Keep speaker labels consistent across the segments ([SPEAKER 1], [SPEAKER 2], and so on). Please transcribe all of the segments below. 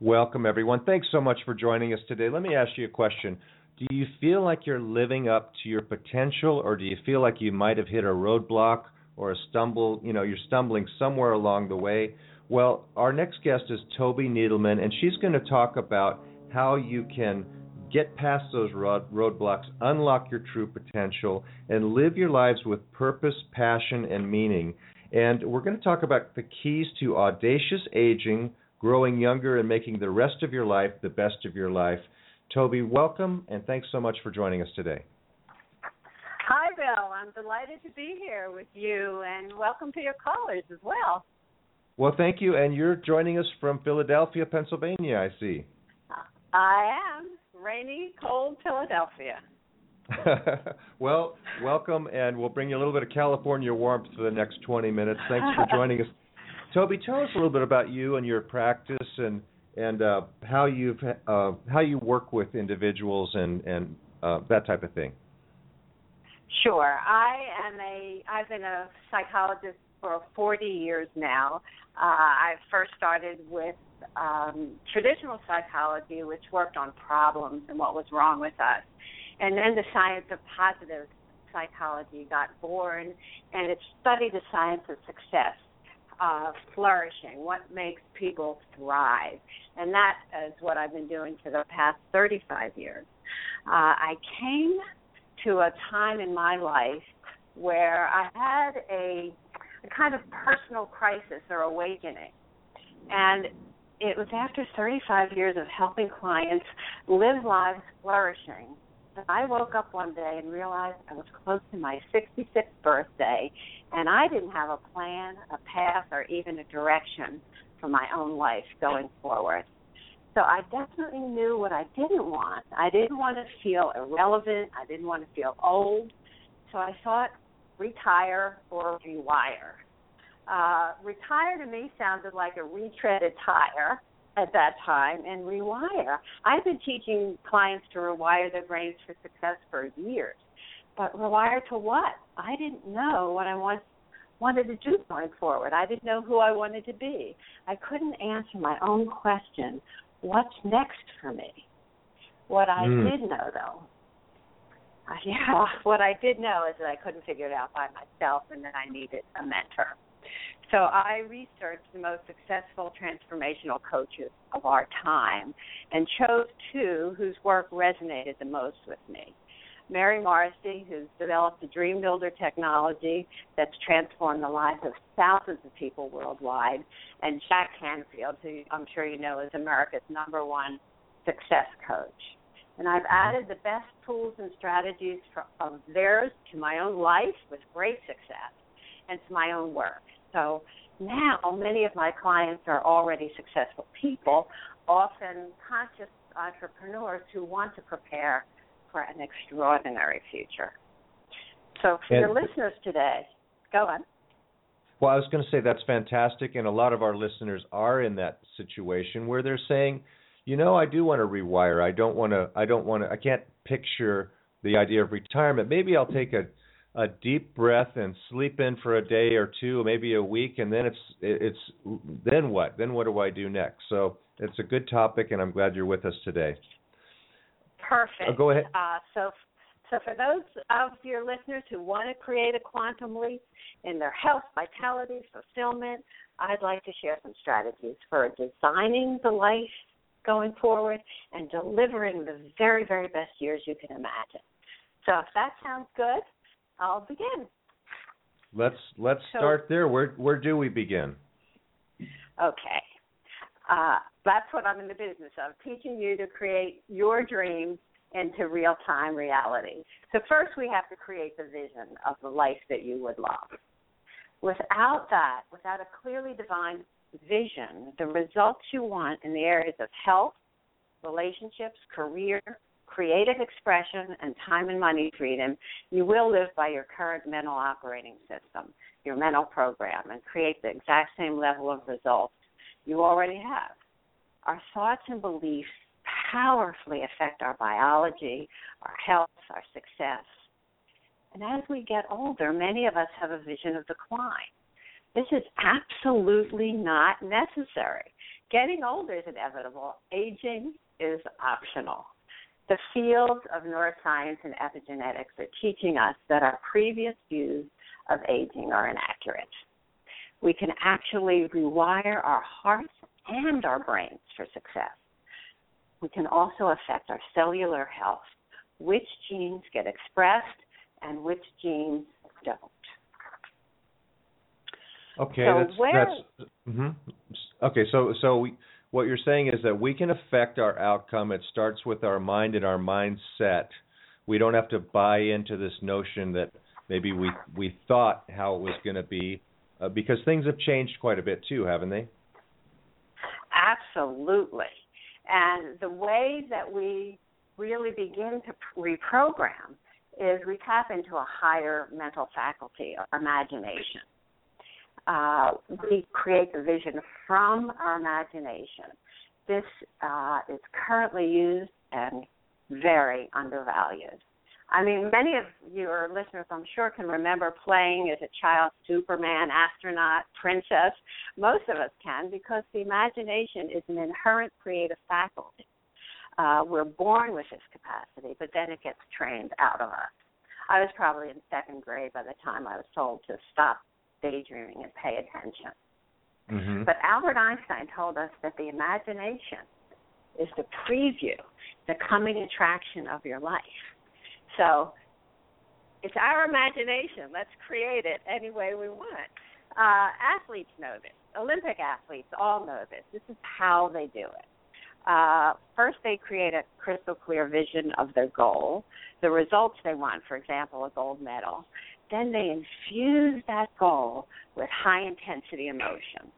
[SPEAKER 1] Welcome, everyone. Thanks so much for joining us today. Let me ask you a question. Do you feel like you're living up to your potential, or do you feel like you might have hit a roadblock or a stumble? You know, you're stumbling somewhere along the way. Well, our next guest is Toby Needleman, and she's going to talk about how you can get past those road, roadblocks, unlock your true potential, and live your lives with purpose, passion, and meaning. And we're going to talk about the keys to audacious aging growing younger and making the rest of your life the best of your life. Toby, welcome and thanks so much for joining us today.
[SPEAKER 2] Hi, Bill. I'm delighted to be here with you and welcome to your callers as well.
[SPEAKER 1] Well, thank you. And you're joining us from Philadelphia, Pennsylvania, I see.
[SPEAKER 2] I am. Rainy, cold Philadelphia.
[SPEAKER 1] well, welcome, and we'll bring you a little bit of California warmth for the next 20 minutes. Thanks for joining us. Toby, tell us a little bit about you and your practice and and uh, how you uh, how you work with individuals and and uh, that type of thing.
[SPEAKER 2] Sure, I am a I've been a psychologist for 40 years now. Uh, I first started with um, traditional psychology, which worked on problems and what was wrong with us, and then the science of positive psychology got born, and it studied the science of success uh, flourishing, what makes people thrive. And that is what I've been doing for the past 35 years. Uh, I came to a time in my life where I had a, a kind of personal crisis or awakening. And it was after 35 years of helping clients live lives flourishing I woke up one day and realized I was close to my 66th birthday, and I didn't have a plan, a path, or even a direction for my own life going forward. So I definitely knew what I didn't want. I didn't want to feel irrelevant. I didn't want to feel old. So I thought retire or rewire. Uh, retire to me sounded like a retreaded tire at that time and rewire. I've been teaching clients to rewire their brains for success for years. But rewire to what? I didn't know what I want, wanted to do going forward. I didn't know who I wanted to be. I couldn't answer my own question what's next for me? What I mm. did know, though, uh, yeah, what I did know is that I couldn't figure it out by myself and that I needed a mentor. So I researched the most successful transformational coaches of our time and chose two whose work resonated the most with me. Mary Morrissey, who's developed the Dream Builder technology that's transformed the lives of thousands of people worldwide, and Jack Canfield, who I'm sure you know is America's number one success coach. And I've added the best tools and strategies for, of theirs to my own life with great success and to my own work. So now many of my clients are already successful people, often conscious entrepreneurs who want to prepare for an extraordinary future. So for and, your listeners today, go on.
[SPEAKER 1] Well, I was going to say that's fantastic, and a lot of our listeners are in that situation where they're saying, you know, I do want to rewire. I don't want to. I don't want to. I can't picture the idea of retirement. Maybe I'll take a a deep breath and sleep in for a day or two, maybe a week, and then it's it's then what? Then what do I do next? So it's a good topic, and I'm glad you're with us today.
[SPEAKER 2] Perfect.
[SPEAKER 1] Oh, go ahead.
[SPEAKER 2] Uh, so, so for those of your listeners who want to create a quantum leap in their health, vitality, fulfillment, I'd like to share some strategies for designing the life going forward and delivering the very, very best years you can imagine. So if that sounds good, I'll begin.
[SPEAKER 1] Let's let's so, start there. Where where do we begin?
[SPEAKER 2] Okay. Uh, that's what I'm in the business of, teaching you to create your dreams into real time reality. So first we have to create the vision of the life that you would love. Without that, without a clearly defined vision, the results you want in the areas of health, relationships, career, creative expression, and time and money freedom, you will live by your current mental operating system, your mental program, and create the exact same level of results you already have. Our thoughts and beliefs powerfully affect our biology, our health, our success. And as we get older, many of us have a vision of decline. This is absolutely not necessary. Getting older is inevitable, aging is optional. The fields of neuroscience and epigenetics are teaching us that our previous views of aging are inaccurate. We can actually rewire our hearts and our brains for success. We can also affect our cellular health, which genes get expressed and which genes don't.
[SPEAKER 1] Okay,
[SPEAKER 2] So
[SPEAKER 1] that's
[SPEAKER 2] where-
[SPEAKER 1] that's hmm okay. So so we, what you're saying is that we can affect our outcome. It starts with our mind and our mindset. We don't have to buy into this notion that maybe we we thought how it was going to be, uh, because things have changed quite a bit too, haven't they?
[SPEAKER 2] Absolutely. And the way that we really begin to reprogram is we tap into a higher mental faculty, our imagination. Uh, we create the vision from our imagination. This uh, is currently used and very undervalued. I mean, many of your listeners, I'm sure, can remember playing as a child Superman, astronaut, princess. Most of us can because the imagination is an inherent creative faculty. Uh, we're born with this capacity, but then it gets trained out of us. I was probably in second grade by the time I was told to stop daydreaming and pay attention.
[SPEAKER 1] Mm-hmm.
[SPEAKER 2] But Albert Einstein told us that the imagination is the preview, the coming attraction of your life. So it's our imagination. Let's create it any way we want. Uh, athletes know this. Olympic athletes all know this. This is how they do it. Uh, first, they create a crystal clear vision of their goal, the results they want, for example, a gold medal. Then they infuse that goal with high intensity emotion.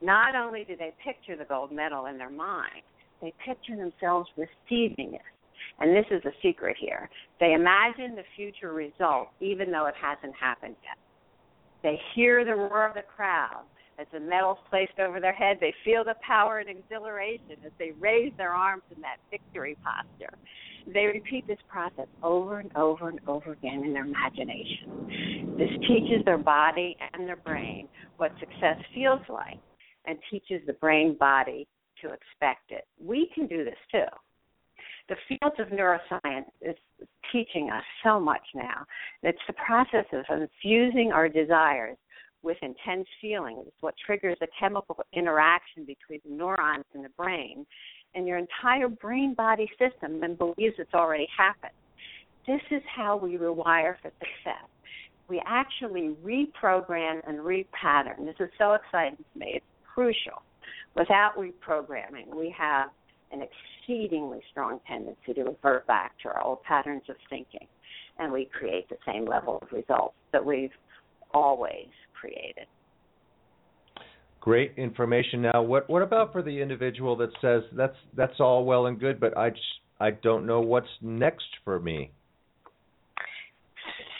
[SPEAKER 2] Not only do they picture the gold medal in their mind, they picture themselves receiving it. And this is the secret here. They imagine the future result even though it hasn't happened yet. They hear the roar of the crowd as the medal's placed over their head. They feel the power and exhilaration as they raise their arms in that victory posture. They repeat this process over and over and over again in their imagination. This teaches their body and their brain what success feels like and teaches the brain body to expect it. We can do this too. The field of neuroscience is teaching us so much now. It's the process of infusing our desires with intense feelings. What triggers a chemical interaction between the neurons in the brain and your entire brain body system and believes it's already happened. This is how we rewire for success. We actually reprogram and repattern. This is so exciting to me. It's crucial. Without reprogramming, we have an exceedingly strong tendency to revert back to our old patterns of thinking, and we create the same level of results that we've always created.
[SPEAKER 1] Great information. Now, what what about for the individual that says that's that's all well and good, but I just I don't know what's next for me.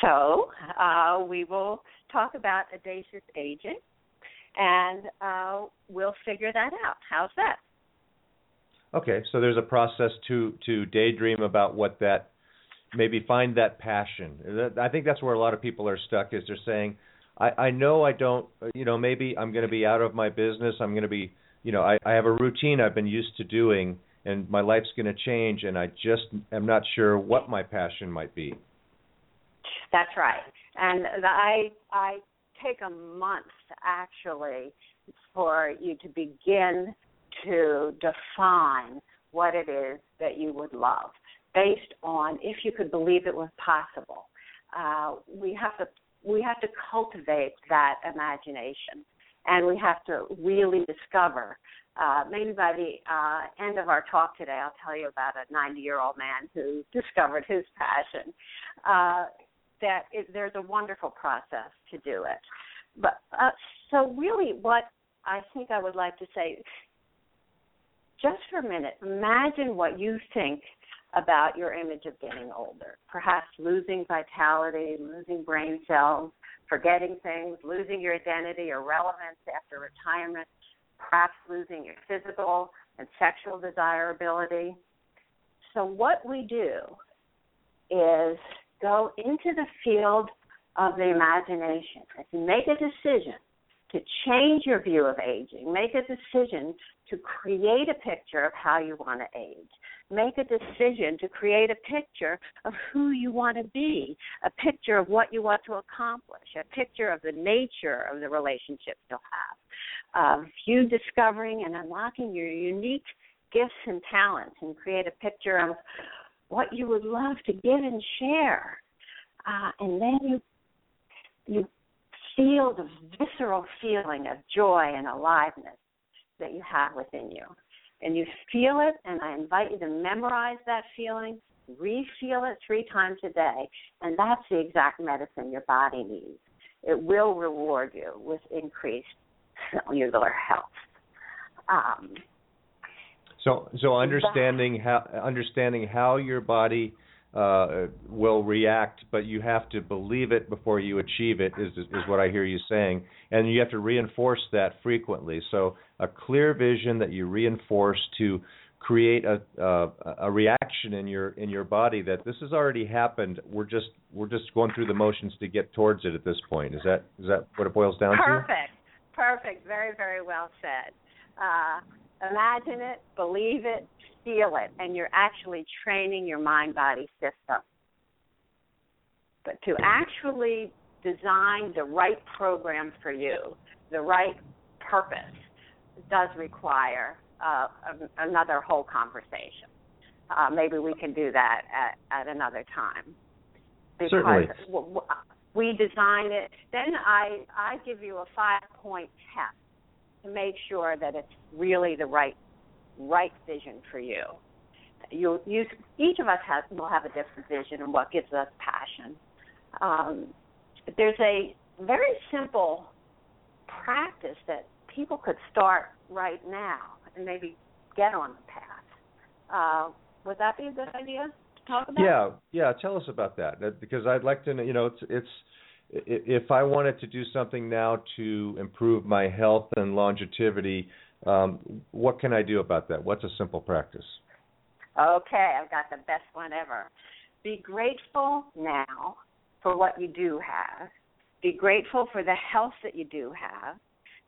[SPEAKER 2] So uh, we will talk about audacious aging, and uh, we'll figure that out. How's that?
[SPEAKER 1] Okay, so there's a process to to daydream about what that maybe find that passion. I think that's where a lot of people are stuck. Is they're saying, I I know I don't, you know, maybe I'm going to be out of my business. I'm going to be, you know, I I have a routine I've been used to doing, and my life's going to change, and I just am not sure what my passion might be.
[SPEAKER 2] That's right. And the, I I take a month actually for you to begin to define what it is that you would love based on if you could believe it was possible. Uh, we have to we have to cultivate that imagination, and we have to really discover. Uh, maybe by the uh, end of our talk today, I'll tell you about a 90-year-old man who discovered his passion. Uh, that it, there's a wonderful process to do it. But uh, so really, what I think I would like to say just for a minute, imagine what you think about your image of getting older. Perhaps losing vitality, losing brain cells, forgetting things, losing your identity or relevance after retirement, perhaps losing your physical and sexual desirability. So, what we do is go into the field of the imagination. If you make a decision to change your view of aging, make a decision to create a picture of how you want to age, make a decision to create a picture of who you want to be, a picture of what you want to accomplish, a picture of the nature of the relationships you'll have, of you discovering and unlocking your unique gifts and talents, and create a picture of what you would love to give and share. Uh, and then you you feel the visceral feeling of joy and aliveness that you have within you. And you feel it, and I invite you to memorize that feeling, re-feel it three times a day, and that's the exact medicine your body needs. It will reward you with increased cellular health. Um,
[SPEAKER 1] so, so understanding how understanding how your body uh, will react, but you have to believe it before you achieve it. Is is what I hear you saying, and you have to reinforce that frequently. So a clear vision that you reinforce to create a uh, a reaction in your in your body that this has already happened. We're just we're just going through the motions to get towards it at this point. Is that is that what it boils down
[SPEAKER 2] Perfect. to? Perfect. Perfect. Very very well said. Uh, imagine it, believe it, feel it, and you're actually training your mind body system. But to actually design the right program for you, the right purpose, does require uh, another whole conversation. Uh, maybe we can do that at, at another time.
[SPEAKER 1] Because Certainly.
[SPEAKER 2] we design it. Then I I give you a five point test to make sure that it's really the right right vision for you. You, you each of us has will have a different vision and what gives us passion. Um, there's a very simple practice that people could start right now and maybe get on the path. Uh, would that be a good idea to talk about?
[SPEAKER 1] Yeah, yeah. Tell us about that because I'd like to. You know, it's it's if I wanted to do something now to improve my health and longevity, um, what can I do about that? What's a simple practice?
[SPEAKER 2] Okay, I've got the best one ever. Be grateful now for what you do have. Be grateful for the health that you do have,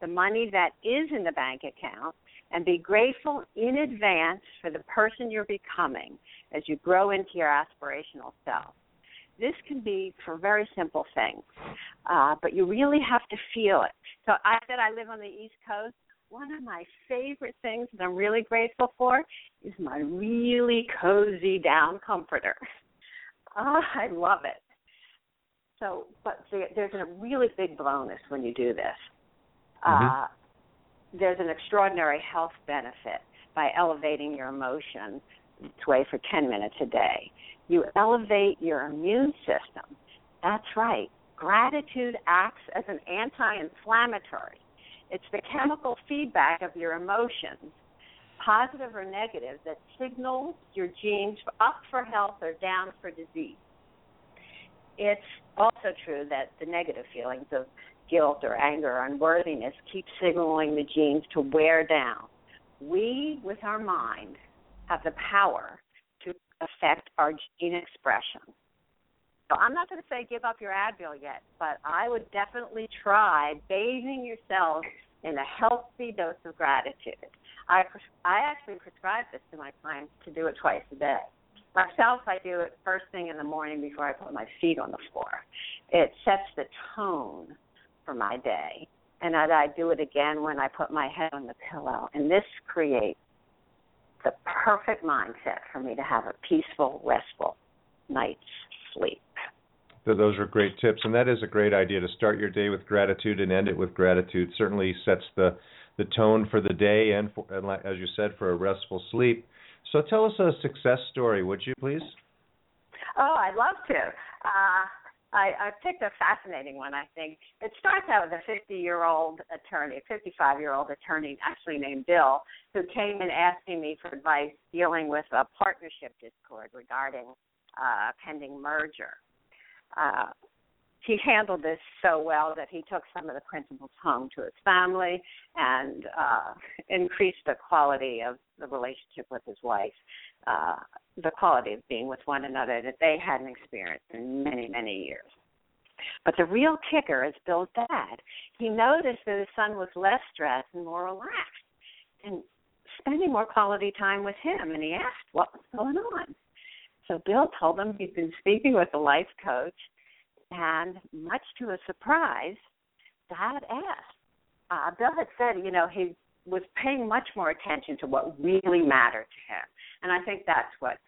[SPEAKER 2] the money that is in the bank account, and be grateful in advance for the person you're becoming as you grow into your aspirational self. This can be for very simple things, uh, but you really have to feel it. So I said I live on the East Coast one of my favorite things that I'm really grateful for is my really cozy down comforter. Oh, I love it. So, but there's a really big bonus when you do this. Mm-hmm. Uh, there's an extraordinary health benefit by elevating your emotion this way for 10 minutes a day. You elevate your immune system. That's right. Gratitude acts as an anti inflammatory. It's the chemical feedback of your emotions, positive or negative, that signals your genes up for health or down for disease. It's also true that the negative feelings of guilt or anger or unworthiness keep signaling the genes to wear down. We, with our mind, have the power to affect our gene expression. So I'm not going to say give up your Advil yet, but I would definitely try bathing yourself in a healthy dose of gratitude. I I actually prescribe this to my clients to do it twice a day. Myself, I do it first thing in the morning before I put my feet on the floor. It sets the tone for my day, and I do it again when I put my head on the pillow. And this creates the perfect mindset for me to have a peaceful, restful night's sleep.
[SPEAKER 1] Those are great tips, and that is a great idea to start your day with gratitude and end it with gratitude. Certainly sets the the tone for the day, and, for, and as you said, for a restful sleep. So tell us a success story, would you please?
[SPEAKER 2] Oh, I'd love to. Uh, I, I picked a fascinating one. I think it starts out with a 50-year-old attorney, 55-year-old attorney, actually named Bill, who came in asking me for advice dealing with a partnership discord regarding uh, pending merger. Uh, he handled this so well that he took some of the principles home to his family and uh, increased the quality of the relationship with his wife, uh, the quality of being with one another that they hadn't experienced in many, many years. But the real kicker is Bill's dad. He noticed that his son was less stressed and more relaxed and spending more quality time with him. And he asked what was going on. So Bill told him he'd been speaking with a life coach and much to his surprise, Dad asked. Uh, Bill had said, you know, he was paying much more attention to what really mattered to him, and I think that's what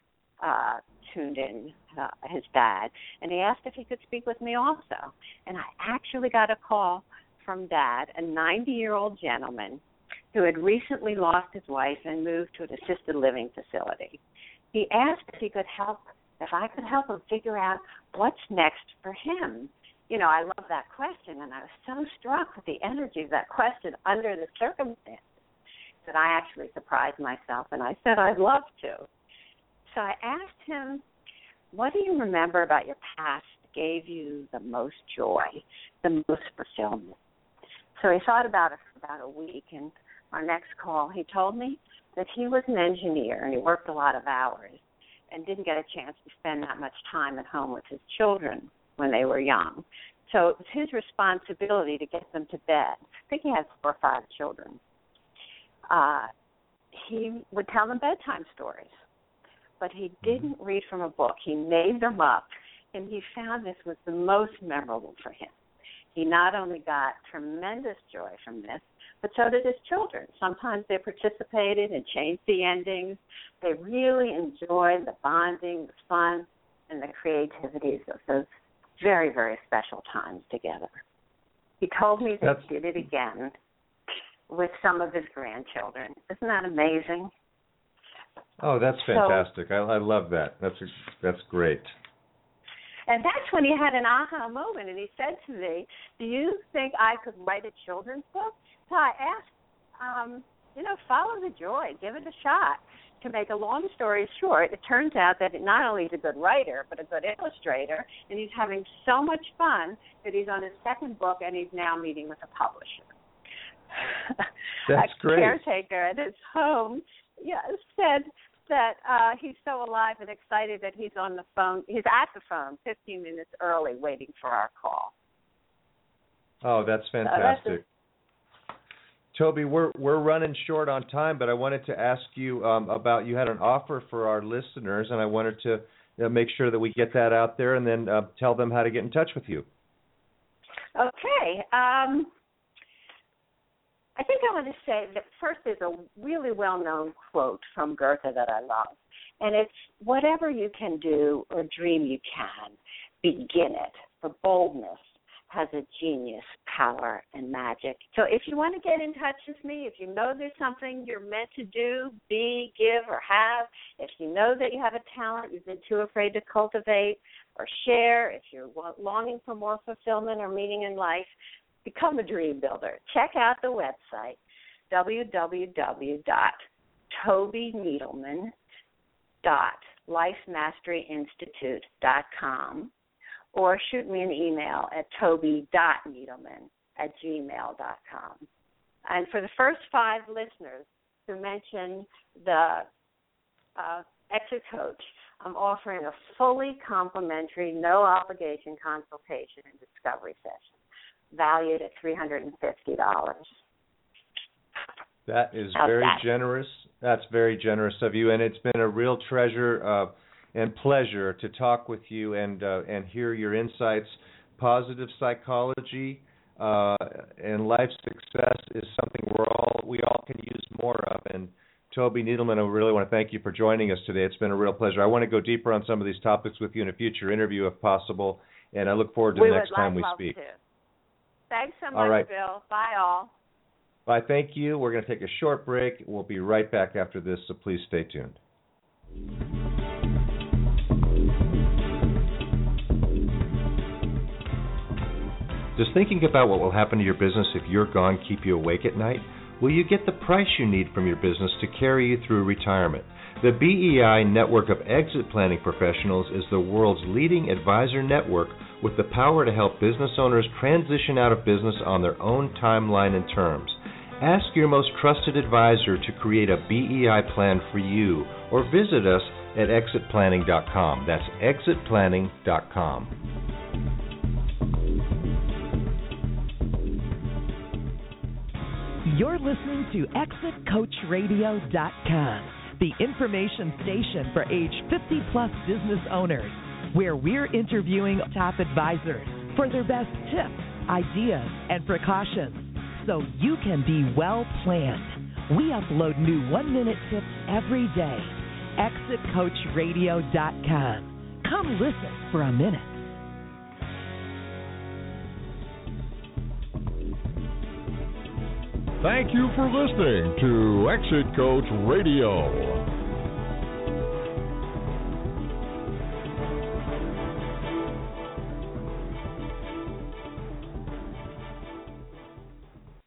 [SPEAKER 2] uh, tuned in uh, his dad. And he asked if he could speak with me also, and I actually got a call from Dad, a 90-year-old gentleman who had recently lost his wife and moved to an assisted living facility. He asked if he could help if I could help him figure out what's next for him. You know, I love that question, and I was so struck with the energy of that question under the circumstances that I actually surprised myself, and I said I'd love to. So I asked him, What do you remember about your past that gave you the most joy, the most fulfillment? So he thought about it for about a week, and our next call, he told me that he was an engineer and he worked a lot of hours and didn't get a chance to spend that much time at home with his children when they were young. So it was his responsibility to get them to bed. I think he has four or five children. Uh, he would tell them bedtime stories, but he mm-hmm. didn't read from a book. He made them up, and he found this was the most memorable for him. He not only got tremendous joy from this, but so did his children. Sometimes they participated and changed the endings. They really enjoyed the bonding, the fun, and the creativities of those very, very special times together. He told me that That's... he did it again with some of his grandchildren. Isn't that amazing?
[SPEAKER 1] Oh, that's fantastic! So, I, I love that. That's that's great.
[SPEAKER 2] And that's when he had an aha moment, and he said to me, "Do you think I could write a children's book?" So I asked, um, you know, follow the joy, give it a shot. To make a long story short, it turns out that not only is a good writer, but a good illustrator, and he's having so much fun that he's on his second book and he's now meeting with a publisher.
[SPEAKER 1] That's
[SPEAKER 2] a
[SPEAKER 1] great.
[SPEAKER 2] caretaker at his home yeah, said that uh he's so alive and excited that he's on the phone he's at the phone 15 minutes early waiting for our call.
[SPEAKER 1] Oh, that's fantastic. So that's Toby, we're we're running short on time, but I wanted to ask you um, about you had an offer for our listeners, and I wanted to you make sure that we get that out there, and then uh, tell them how to get in touch with you.
[SPEAKER 2] Okay. Um, I think I want to say that first is a really well-known quote from Goethe that I love, and it's "Whatever you can do or dream you can, begin it." For boldness, has a genius, power, and magic. So if you want to get in touch with me, if you know there's something you're meant to do, be, give, or have, if you know that you have a talent you've been too afraid to cultivate or share, if you're longing for more fulfillment or meaning in life, become a dream builder. Check out the website www.tobyneedleman.lifemasteryinstitute.com or shoot me an email at toby.needleman at gmail.com. And for the first five listeners who mention the uh, Exit Coach, I'm offering a fully complimentary, no obligation consultation and discovery session valued at $350.
[SPEAKER 1] That is How's very that? generous. That's very generous of you, and it's been a real treasure. Uh, and pleasure to talk with you and uh, and hear your insights. Positive psychology uh, and life success is something we're all we all can use more of. And Toby Needleman, I really want to thank you for joining us today. It's been a real pleasure. I want to go deeper on some of these topics with you in a future interview if possible, and I look forward to
[SPEAKER 2] we
[SPEAKER 1] the next time we speak.
[SPEAKER 2] To. Thanks so much, right. Bill. Bye all.
[SPEAKER 1] Bye. Thank you. We're going to take a short break. We'll be right back after this, so please stay tuned. Does thinking about what will happen to your business if you're gone keep you awake at night? Will you get the price you need from your business to carry you through retirement? The BEI network of exit planning professionals is the world's leading advisor network with the power to help business owners transition out of business on their own timeline and terms. Ask your most trusted advisor to create a BEI plan for you or visit us at exitplanning.com. That's exitplanning.com.
[SPEAKER 3] You're listening to ExitCoachRadio.com, the information station for age 50 plus business owners, where we're interviewing top advisors for their best tips, ideas, and precautions so you can be well planned. We upload new one minute tips every day. ExitCoachRadio.com. Come listen for a minute.
[SPEAKER 4] Thank you for listening to Exit Coach Radio.